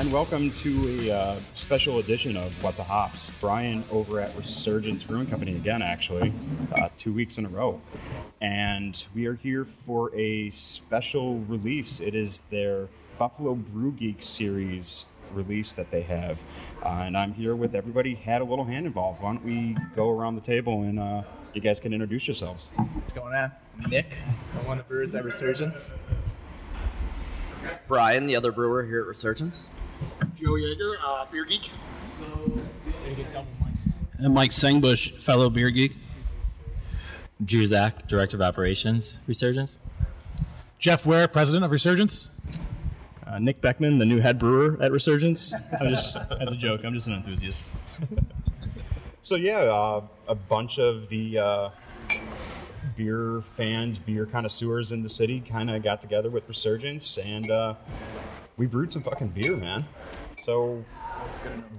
and welcome to a uh, special edition of What the Hops. Brian over at Resurgence Brewing Company again, actually, uh, two weeks in a row. And we are here for a special release. It is their Buffalo Brew Geek series release that they have. Uh, and I'm here with everybody had a little hand involved. Why don't we go around the table and uh, you guys can introduce yourselves? What's going on? Nick, I'm one of the brewers at Resurgence. Brian, the other brewer here at Resurgence. Joe Yeager, uh, Beer Geek. And Mike Sangbush, fellow beer geek. Drew Zach, Director of Operations, Resurgence. Jeff Ware, President of Resurgence. Uh, Nick Beckman, the new head brewer at Resurgence. I'm just, as a joke, I'm just an enthusiast. So yeah, uh, a bunch of the uh, beer fans, beer connoisseurs in the city kind of got together with Resurgence, and uh, we brewed some fucking beer, man. So,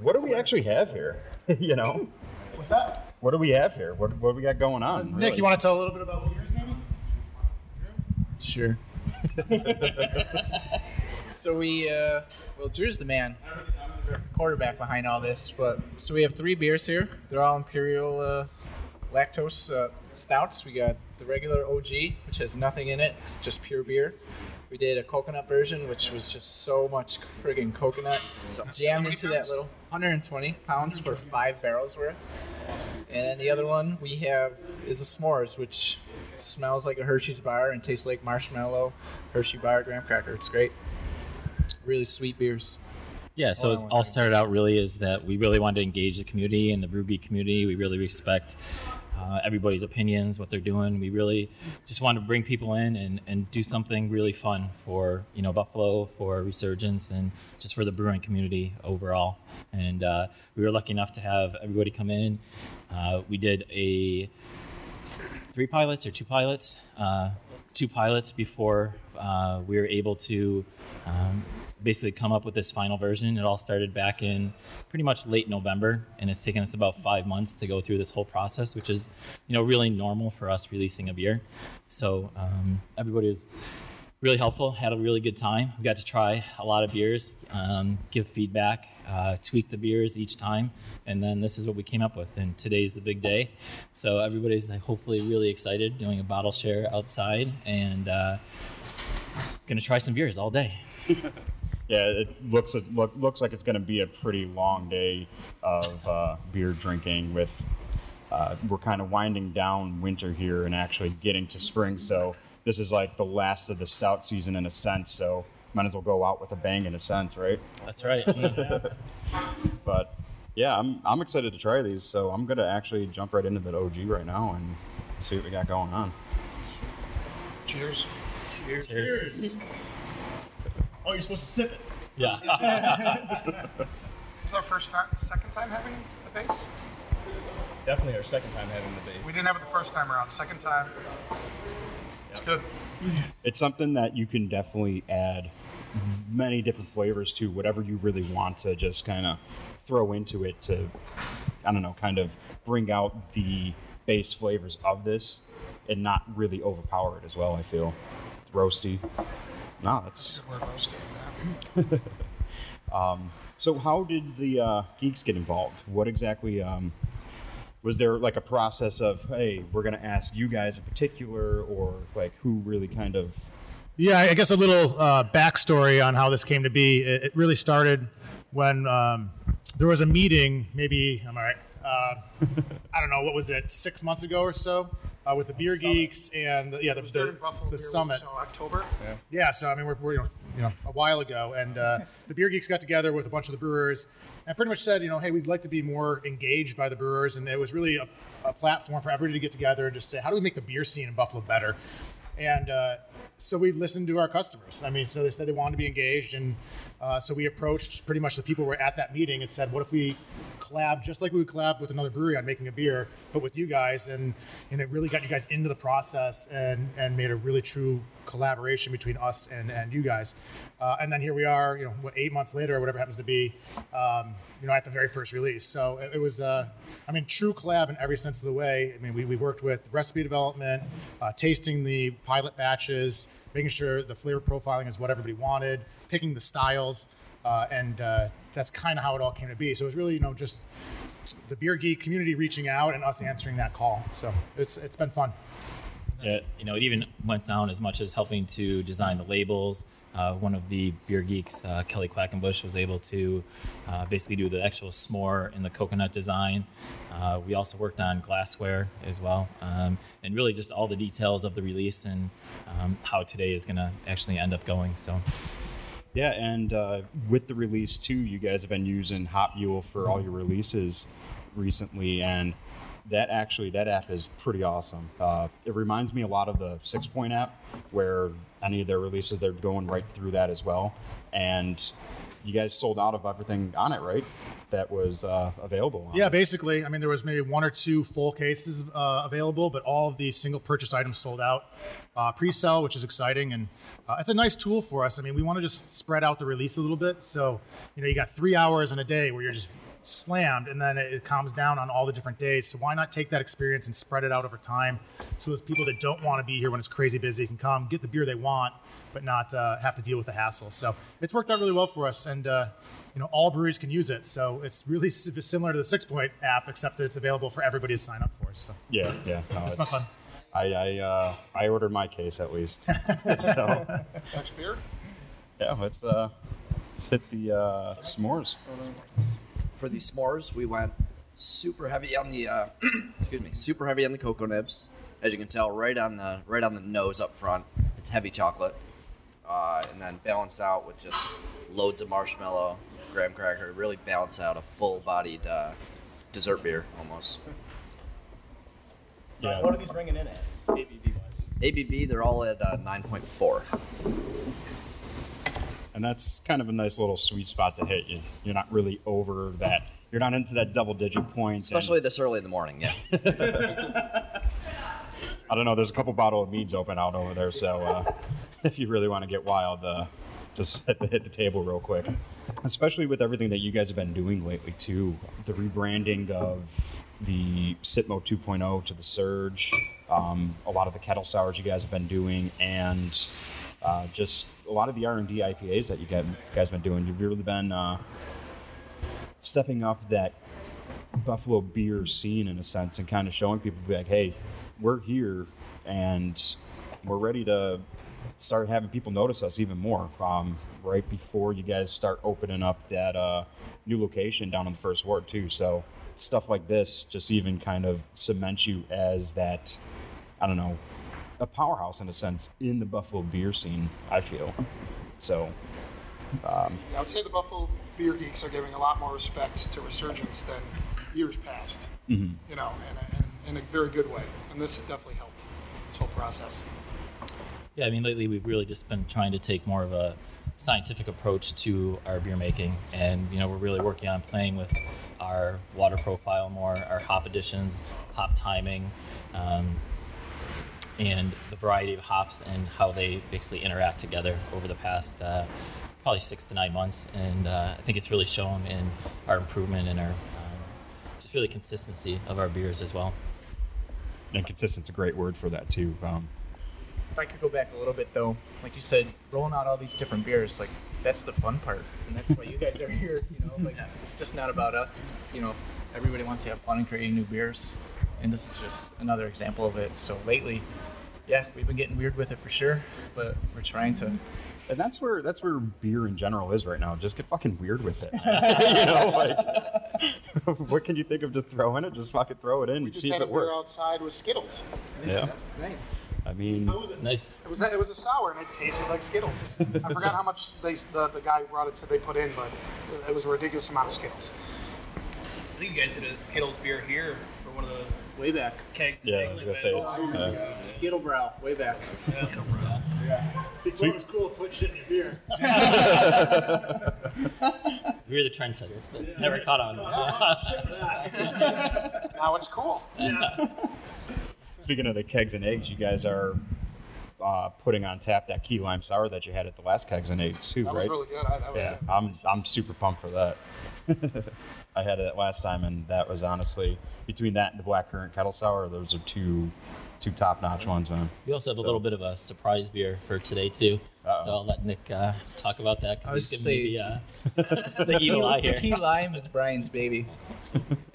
what do we actually have here? you know, What's that? what do we have here? What, what do we got going on? Nick, really? you want to tell a little bit about what yours maybe? Sure. so we, uh, well, Drew's the man, The quarterback behind all this. But so we have three beers here. They're all imperial uh, lactose uh, stouts. We got the regular OG, which has nothing in it. It's just pure beer. We did a coconut version, which was just so much friggin' coconut jammed into that little 120 pounds for five barrels worth. And then the other one we have is a s'mores, which smells like a Hershey's bar and tastes like marshmallow, Hershey bar, graham cracker. It's great. Really sweet beers. Yeah, so it all started out really is that we really wanted to engage the community and the Ruby community. We really respect uh, everybody's opinions, what they're doing. We really just wanted to bring people in and, and do something really fun for you know Buffalo, for Resurgence, and just for the brewing community overall. And uh, we were lucky enough to have everybody come in. Uh, we did a three pilots or two pilots, uh, two pilots before uh, we were able to um, basically come up with this final version. It all started back in pretty much late November, and it's taken us about five months to go through this whole process, which is you know really normal for us releasing a beer. So um, everybody was really helpful. Had a really good time. We got to try a lot of beers, um, give feedback, uh, tweak the beers each time, and then this is what we came up with. And today's the big day, so everybody's hopefully really excited doing a bottle share outside and uh, gonna try some beers all day. Yeah, it looks it look, looks like it's going to be a pretty long day of uh, beer drinking. With uh, we're kind of winding down winter here and actually getting to spring, so this is like the last of the stout season in a sense. So might as well go out with a bang in a sense, right? That's right. But yeah, I'm I'm excited to try these. So I'm gonna actually jump right into the OG right now and see what we got going on. Cheers. Cheers. Cheers. Oh, you're supposed to sip it. Yeah. This is our first time, second time having the base. Definitely our second time having the base. We didn't have it the first time around. Second time, it's good. It's something that you can definitely add many different flavors to whatever you really want to just kind of throw into it to I don't know, kind of bring out the base flavors of this and not really overpower it as well, I feel. It's roasty. No, it's We're roasting that. so how did the uh, geeks get involved? What exactly um, was there like a process of hey, we're gonna ask you guys in particular or like who really kind of Yeah, I guess a little uh, backstory on how this came to be. It, it really started when um, there was a meeting, maybe, I'm all right, uh, I don't know, what was it, six months ago or so, uh, with the Beer Geeks and, yeah, the, the, the Week, summit. So October. Yeah, so I mean, we're, we're you, know, you know a while ago, and uh, the beer geeks got together with a bunch of the brewers and pretty much said, you know, hey, we'd like to be more engaged by the brewers, and it was really a, a platform for everybody to get together and just say, how do we make the beer scene in Buffalo better? And uh, so we listened to our customers. I mean, so they said they wanted to be engaged, and uh, so we approached pretty much the people who were at that meeting and said, what if we collab just like we would collab with another brewery on making a beer, but with you guys, and and it really got you guys into the process and and made a really true collaboration between us and and you guys. Uh, and then here we are, you know, what eight months later or whatever happens to be, um, you know, at the very first release. So it, it was, uh, I mean, true collab in every sense of the way. I mean, we, we worked with recipe development, uh, tasting the pilot batches, making sure the flavor profiling is what everybody wanted, picking the styles. uh, and uh, that's kind of how it all came to be. So it was really, you know, just the beer geek community reaching out and us answering that call. So it's it's been fun. It, you know, it even went down as much as helping to design the labels. Uh, one of the beer geeks, uh, Kelly Quackenbush, was able to uh, basically do the actual s'more and the coconut design. Uh, we also worked on glassware as well, um, and really just all the details of the release and um, how today is going to actually end up going. So. Yeah, and uh, with the release too, you guys have been using Hop Mule for all your releases recently, and that actually that app is pretty awesome. Uh, it reminds me a lot of the Sixpoint app, where any of their releases they're going right through that as well. And you guys sold out of everything on it, right? That was uh, available. on Yeah, it. basically, I mean, there was maybe one or two full cases uh, available, but all of the single purchase items sold out uh, pre-sale, which is exciting, and uh, it's a nice tool for us. I mean, we want to just spread out the release a little bit, so you know, you got three hours in a day where you're just slammed, and then it, it calms down on all the different days. So why not take that experience and spread it out over time, so those people that don't want to be here when it's crazy busy can come get the beer they want, but not uh, have to deal with the hassle. So it's worked out really well for us, and uh, you know all breweries can use it. So it's really similar to the Sixpoint app, except that it's available for everybody to sign up for. So yeah, yeah. No, It's been fun. I I, uh, I ordered my case at least. so Next beer? yeah, let's uh, let's hit the uh, s'mores. For the s'mores, we went super heavy on the uh, excuse me, super heavy on the cocoa nibs. As you can tell, right on the right on the nose up front, it's heavy chocolate, uh, and then balance out with just loads of marshmallow, graham cracker. Really balance out a full-bodied uh, dessert beer almost. Yeah. What are these ringing in at? ABV wise. ABV, they're all at uh, 9.4. and that's kind of a nice little sweet spot to hit. You, you're not really over that. You're not into that double digit point. and- Especially this early in the morning, yeah. I don't know. There's a couple bottle of meads open out over there, so uh, if you really want to get wild, uh, just hit the, hit the table real quick. Especially with everything that you guys have been doing lately too, the rebranding of the Sitmo 2.0 to the Surge, um, a lot of the kettle sours you guys have been doing, and uh, just a lot of the R&D IPAs that you guys, have been doing. You've really been uh, stepping up that Buffalo beer scene in a sense and kind of showing people like, hey, we're here and we're ready to start having people notice us even more. Um, right before you guys start opening up that uh, new location down in the first ward too. So stuff like this just even kind of cements you as that, I don't know, a powerhouse in a sense in the Buffalo beer scene. I feel so. Yeah, I would say the Buffalo Beer Geeks are giving a lot more respect to Resurgence than years past. You know, and, and in a very good way. And this definitely helped this whole process. Yeah, I mean, lately we've really just been trying to take more of a scientific approach to our beer making, and you know, we're really working on playing with our water profile more, our hop additions, hop timing, um, and the variety of hops and how they basically interact together over the past uh, probably six to nine months, and uh, I think it's really shown in our improvement and our um, just really consistency of our beers as well. And consistent's a great word for that too. Um, If I could go back a little bit though, like you said, rolling out all these different beers, like that's the fun part, and that's why you guys are here. You know, like it's just not about us. It's, you know, everybody wants to have fun and creating new beers, and this is just another example of it. So lately, yeah, we've been getting weird with it for sure, but we're trying to. And that's where that's where beer in general is right now. Just get fucking weird with it. you know, like what can you think of to throw in it? Just fucking throw it in and just see if had a it beer works. outside with Skittles. Yeah. Nice. I mean, Nice. It was it was a sour and it tasted like Skittles. I forgot how much they the, the guy who brought it said they put in, but it was a ridiculous amount of Skittles. I think you guys did a Skittles beer here for one of the Way back. kegs. yeah, I was gonna say events. it's. Uh, Skittlebrau. Way back. Before it was cool to put shit in your beer. We were the trendsetters that never caught on. Now it's cool. speaking of the kegs and eggs, you guys are uh, putting on tap that key lime sour that you had at the last kegs and eggs too, That right? was really good. I, that was yeah, good. I'm I'm super pumped for that. I had it last time, and that was honestly between that and the black currant kettle sour. Those are two two top-notch ones, man. We also have a little bit of a surprise beer for today too. Uh-oh. So I'll let Nick uh, talk about that because was he's giving me the, uh, the evil eye The here. key lime is Brian's baby.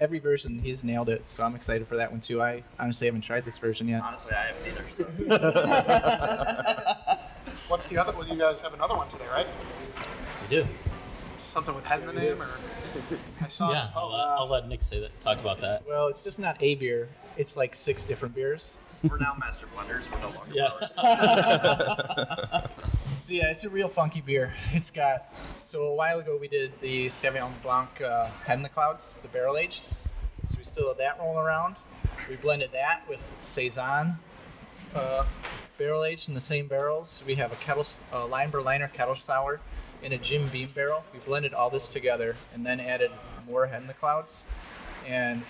Every version, he's nailed it, so I'm excited for that one too. I honestly haven't tried this version yet. Honestly, I haven't either. So. What's the other? Well, you guys have another one today, right? We do. Something with head in the name, or I saw. Yeah, I'll, uh, I'll let Nick say that. Talk about that. Well, it's just not a beer. It's like six different beers. We're now master blenders. We're no longer Yeah. So yeah, it's a real funky beer. It's got. So a while ago we did the Sauvignon Blanc uh, Head in the Clouds, the barrel aged. So we still have that rolling around. We blended that with saison, uh, barrel aged in the same barrels. We have a kettle, uh, lime Berliner kettle sour, in a Jim Beam barrel. We blended all this together and then added more Head in the Clouds, and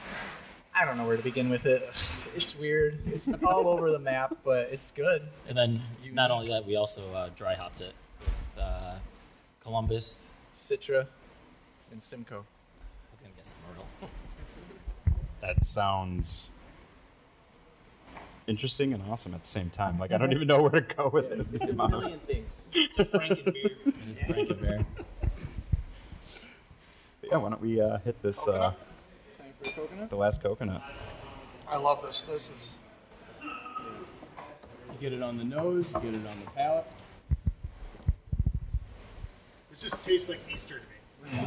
I don't know where to begin with it. It's weird. It's all over the map, but it's good. And then It's not only that, we also uh, dry hopped it with uh, Columbus. Citra and Simcoe. I was gonna guess Myrtle. That sounds interesting and awesome at the same time. Like I don't even know where to go with it. It's a million things. It's a Franken beer. It is Frankenberry. Yeah, why don't we uh, hit this? Uh, Time for a coconut? the last coconut. I love this. This is You get it on the nose, you get it on the palate. It just tastes like Easter to me.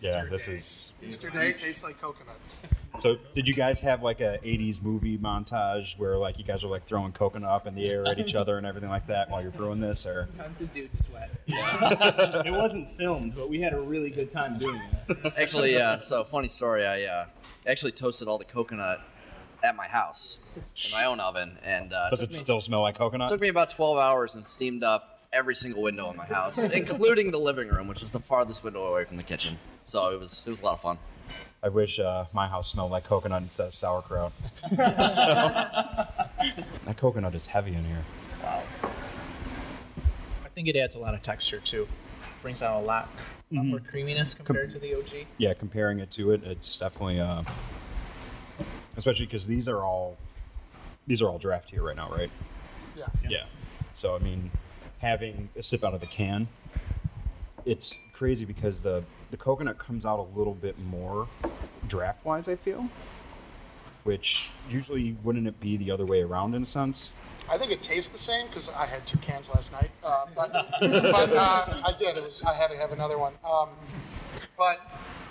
Yeah, this is. Easter Day tastes like coconut. So, did you guys have like a '80s movie montage where like you guys were like throwing coconut up in the air at each other and everything like that while you're brewing this, or? Tons of dudes sweat. It wasn't filmed, but we had a really good time doing it. Actually, uh, so funny story. I uh, actually toasted all the coconut at my house in my own oven, and uh, Does took it me- still smell like coconut? It took me about 12 hours and steamed up every single window in my house, including the living room, which is the farthest window away from the kitchen. So it was it was a lot of fun. I wish uh, my house smelled like coconut instead of sauerkraut. So- that coconut is heavy in here. Wow. I think it adds a lot of texture too. Brings out a lot, lot more creaminess compared to the OG. Yeah, comparing it to it, it's definitely, uh, especially because these are all, these are all draft here right now, right? Yeah. Yeah. So I mean, having a sip out of the can, it's crazy because the the coconut comes out a little bit more draft wise. I feel, which usually wouldn't it be the other way around in a sense? I think it tastes the same because I had two cans last night. Uh, but but uh, I did. It was I had to have another one. Um, but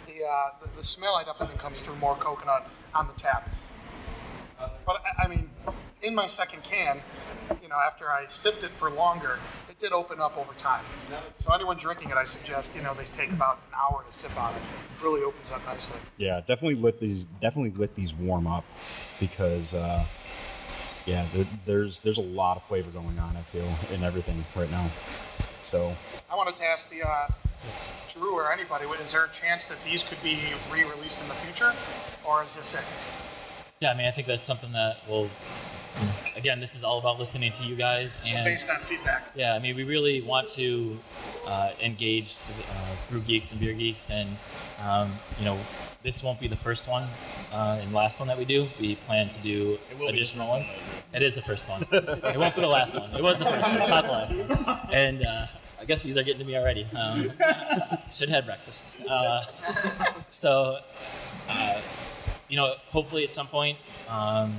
the, uh, the the smell I definitely think comes through more coconut on the tap. But I, I mean, in my second can, you know, after I sipped it for longer, it did open up over time. So anyone drinking it, I suggest you know they take about an hour to sip on it. It really opens up nicely. Yeah, definitely let these definitely let these warm up because uh, yeah, there, there's there's a lot of flavor going on. I feel in everything right now. So I wanted to ask the uh, Drew or anybody: Is there a chance that these could be re-released in the future, or is this it? Yeah, I mean, I think that's something that will. Again, this is all about listening to you guys, So and based on feedback. yeah, I mean, we really want to uh, engage uh, brew geeks and beer geeks, and um, you know, this won't be the first one uh, and last one that we do. We plan to do additional ones. It is the first one. it won't be the last one. It was the first one. It's not the last one. And uh, I guess these are getting to me already. Um, should have breakfast. Uh, so, uh, you know, hopefully at some point. Um,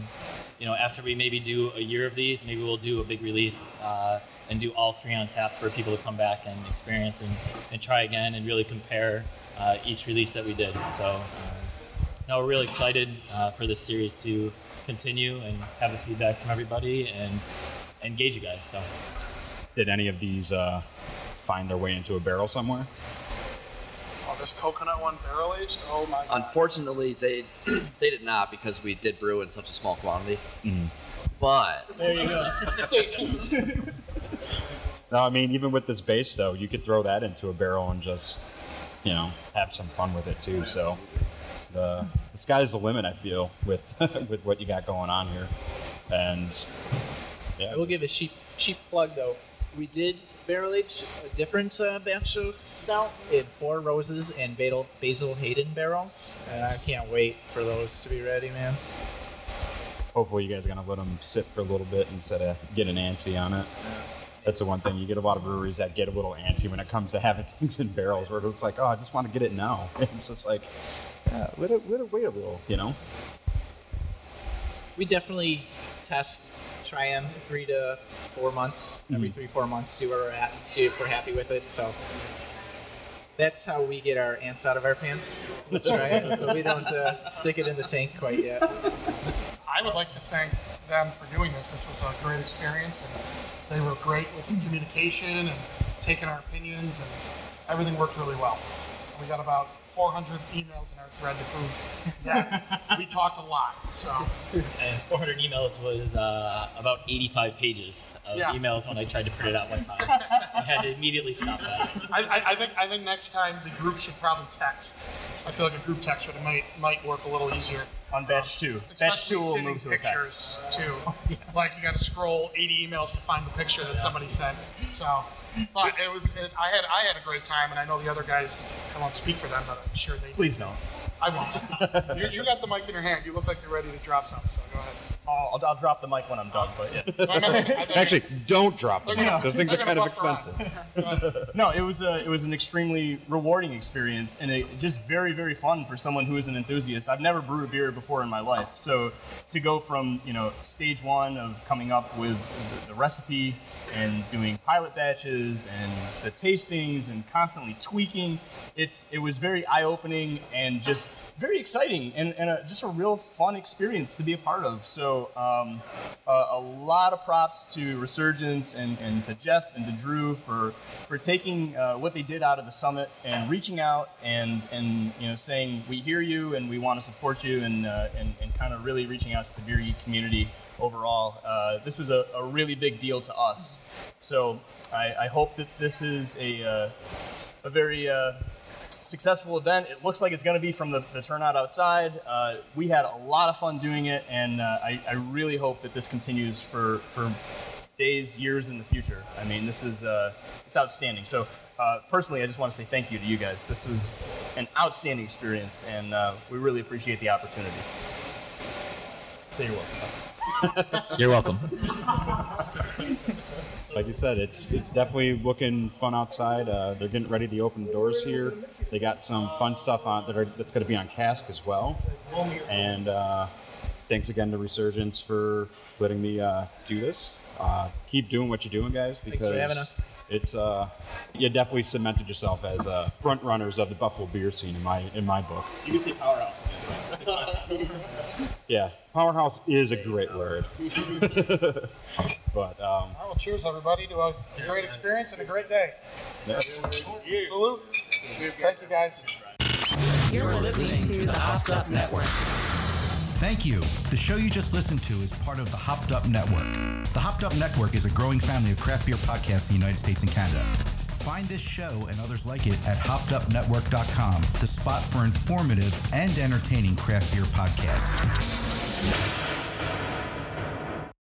you know, after we maybe do a year of these, maybe we'll do a big release uh, and do all three on tap for people to come back and experience and, and try again and really compare uh, each release that we did. So, uh, no, we're really excited uh, for this series to continue and have the feedback from everybody and engage you guys. So, did any of these uh, find their way into a barrel somewhere? This coconut one barrel aged. Oh my god. Unfortunately, they they did not because we did brew in such a small quantity. Mm-hmm. But There you go. Stay tuned. No, I mean even with this base though, you could throw that into a barrel and just you know have some fun with it too. So the the sky's the limit. I feel with with what you got going on here, and yeah, I will just- give a cheap cheap plug though. We did barrel age a different uh, batch of stout in Four Roses and Basil, Basil Hayden barrels, and I can't wait for those to be ready, man. hopefully you guys are gonna let them sit for a little bit instead of getting antsy on it. That's the one thing you get a lot of breweries that get a little antsy when it comes to having things in barrels, where it's like, oh, I just want to get it now. It's just like, yeah, let it, let it wait a little, you know. We definitely test, try them three to four months, every Mm-hmm. three four months, see where we're at, and see if we're happy with it. So that's how we get our ants out of our pants. Let's try it, but we don't uh, stick it in the tank quite yet. I would like to thank them for doing this. This was a great experience, and they were great with communication and taking our opinions, and everything worked really well. We got about 400 emails in our thread to prove that we talked a lot. So And 400 emails was uh, about 85 pages of Yeah. emails when I tried to print it out one time. I had to immediately stop that. I, I, I think I think next time the group should probably text. I feel like a group text would might might work a little easier. On batch two. Batch two will move to a text. pictures too. Like you got to scroll 80 emails to find the picture that somebody sent. So, but it was it, I had I had a great time, and I know the other guys. I won't speak for them, but I'm sure they. Please don't. I won't. you, you got the mic in your hand. You look like you're ready to drop something. So go ahead. I'll, I'll drop the mic when I'm done, but yeah. I mean, I think- Actually, don't drop them. They're gonna- Those things are kind of gonna bust around. expensive. No, it was a, it was an extremely rewarding experience and it, just very very fun for someone who is an enthusiast. I've never brewed a beer before in my life, so to go from you know stage one of coming up with the, the recipe and doing pilot batches and the tastings and constantly tweaking, it's it was very eye opening and just very exciting and, and a, just a real fun experience to be a part of. So um, a, a lot of props to Resurgence and, and to Jeff and to Drew for for taking uh, what they did out of the summit and reaching out and and you know saying we hear you and we want to support you and uh, and, and kind of really reaching out to the beer geek community overall. Uh, this was a, a really big deal to us. So I, I hope that this is a uh, a very uh, successful event. It looks like it's going to be from the, the turnout outside. Uh, we had a lot of fun doing it, and uh, I, I really hope that this continues for, for days, years in the future. I mean, this is uh, it's outstanding. So. Uh, personally, I just want to say thank you to you guys. This is an outstanding experience, and uh, we really appreciate the opportunity. Say you're welcome. You're welcome. Like you said, it's it's definitely looking fun outside. Uh, they're getting ready to open the doors here. They got some fun stuff on that are, that's going to be on cask as well. And uh, thanks again to Resurgence for letting me uh, do this. Uh, keep doing what you're doing, guys, because for having us. it's uh, you definitely cemented yourself as uh, front runners of the Buffalo beer scene in my in my book. You can say powerhouse. Yeah, powerhouse is a great word. but um, All right, well, cheers everybody to a great experience and a great day. yes. Salute. Thank you guys. You're listening to the Hopped Up Network. Thank you. The show you just listened to is part of the Hopped Up Network. The Hopped Up Network is a growing family of craft beer podcasts in the United States and Canada. Find this show and others like it at hoppedupnetwork.com, the spot for informative and entertaining craft beer podcasts.